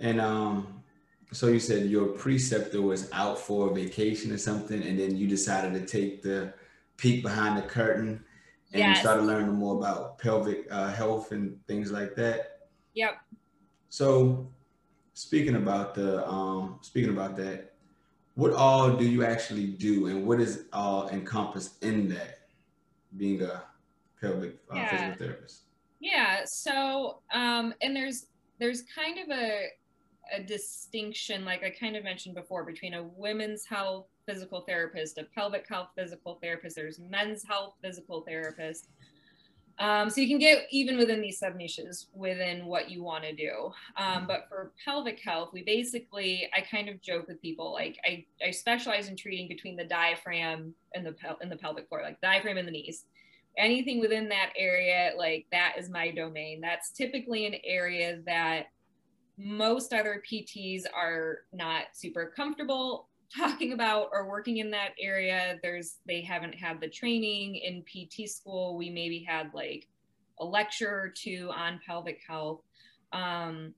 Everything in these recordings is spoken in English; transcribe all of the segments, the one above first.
And um, so you said your preceptor was out for a vacation or something, and then you decided to take the peek behind the curtain and yes. started learning more about pelvic uh, health and things like that. Yep. So, speaking about the um, speaking about that, what all do you actually do, and what is all encompassed in that? Being a pelvic uh, yeah. physical therapist. Yeah. So, um, and there's there's kind of a a distinction, like I kind of mentioned before, between a women's health physical therapist, a pelvic health physical therapist, there's men's health physical therapist. Um, so you can get even within these sub niches within what you want to do. Um, but for pelvic health, we basically, I kind of joke with people like I, I specialize in treating between the diaphragm and the pel- and the pelvic floor, like diaphragm and the knees. Anything within that area, like that is my domain. That's typically an area that most other PTs are not super comfortable talking about or working in that area. There's they haven't had the training in pt school. We maybe had like a lecture or two on pelvic health. Um,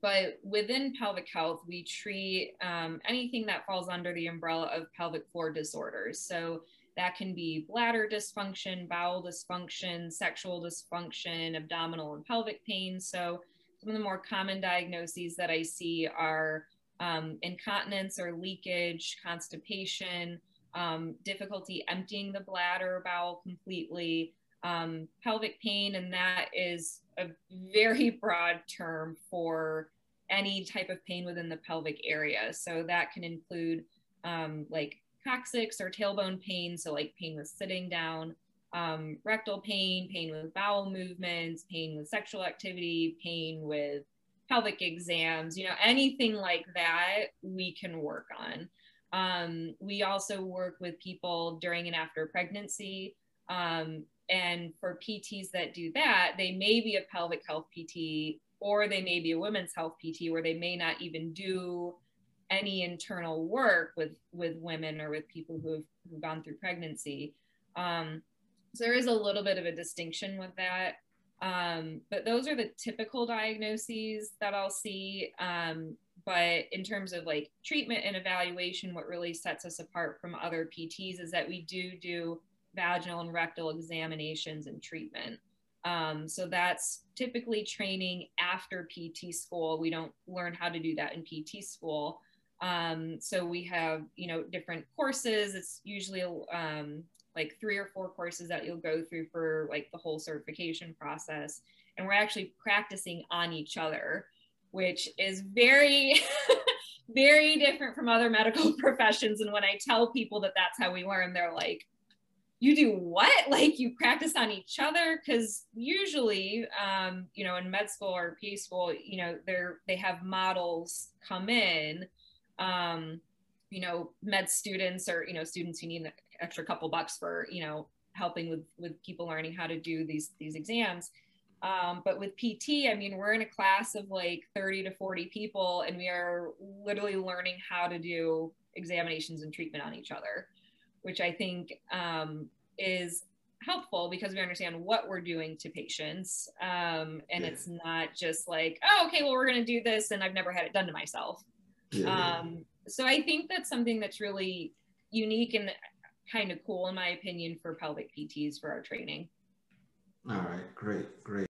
but within pelvic health we treat um, anything that falls under the umbrella of pelvic floor disorders. So that can be bladder dysfunction bowel dysfunction sexual dysfunction abdominal and pelvic pain. So some of the more common diagnoses that i see are um, incontinence or leakage, constipation, um, difficulty emptying the bladder bowel completely, um, pelvic pain, and that is a very broad term for any type of pain within the pelvic area. So that can include um, like coccyx or tailbone pain, so like pain with sitting down, um, rectal pain, pain with bowel movements, pain with sexual activity, pain with pelvic exams, you know, anything like that we can work on. Um, we also work with people during and after pregnancy. Um, and for PTs that do that, they may be a pelvic health PT or they may be a women's health PT where they may not even do any internal work with with women or with people who have who've gone through pregnancy. Um, so there is a little bit of a distinction with that. Um, but those are the typical diagnoses that I'll see. Um, but in terms of like treatment and evaluation, what really sets us apart from other PTs is that we do do vaginal and rectal examinations and treatment. Um, so that's typically training after PT school. We don't learn how to do that in PT school. Um, so we have, you know, different courses. It's usually um, like three or four courses that you'll go through for like the whole certification process. And we're actually practicing on each other, which is very, very different from other medical professions. And when I tell people that that's how we learn, they're like, you do what? Like you practice on each other? Because usually, um, you know, in med school or PA school, you know, they're they have models come in. Um, you know, med students or you know students who need an extra couple bucks for you know helping with with people learning how to do these these exams. Um, but with pt i mean we're in a class of like 30 to 40 people and we are literally learning how to do examinations and treatment on each other which i think um, is helpful because we understand what we're doing to patients. Um, and yeah. it's not just like oh okay well we're going to do this and i've never had it done to myself yeah. um, so i think that's something that's really unique and kind of cool, in my opinion, for pelvic PTs for our training. All right, great, great.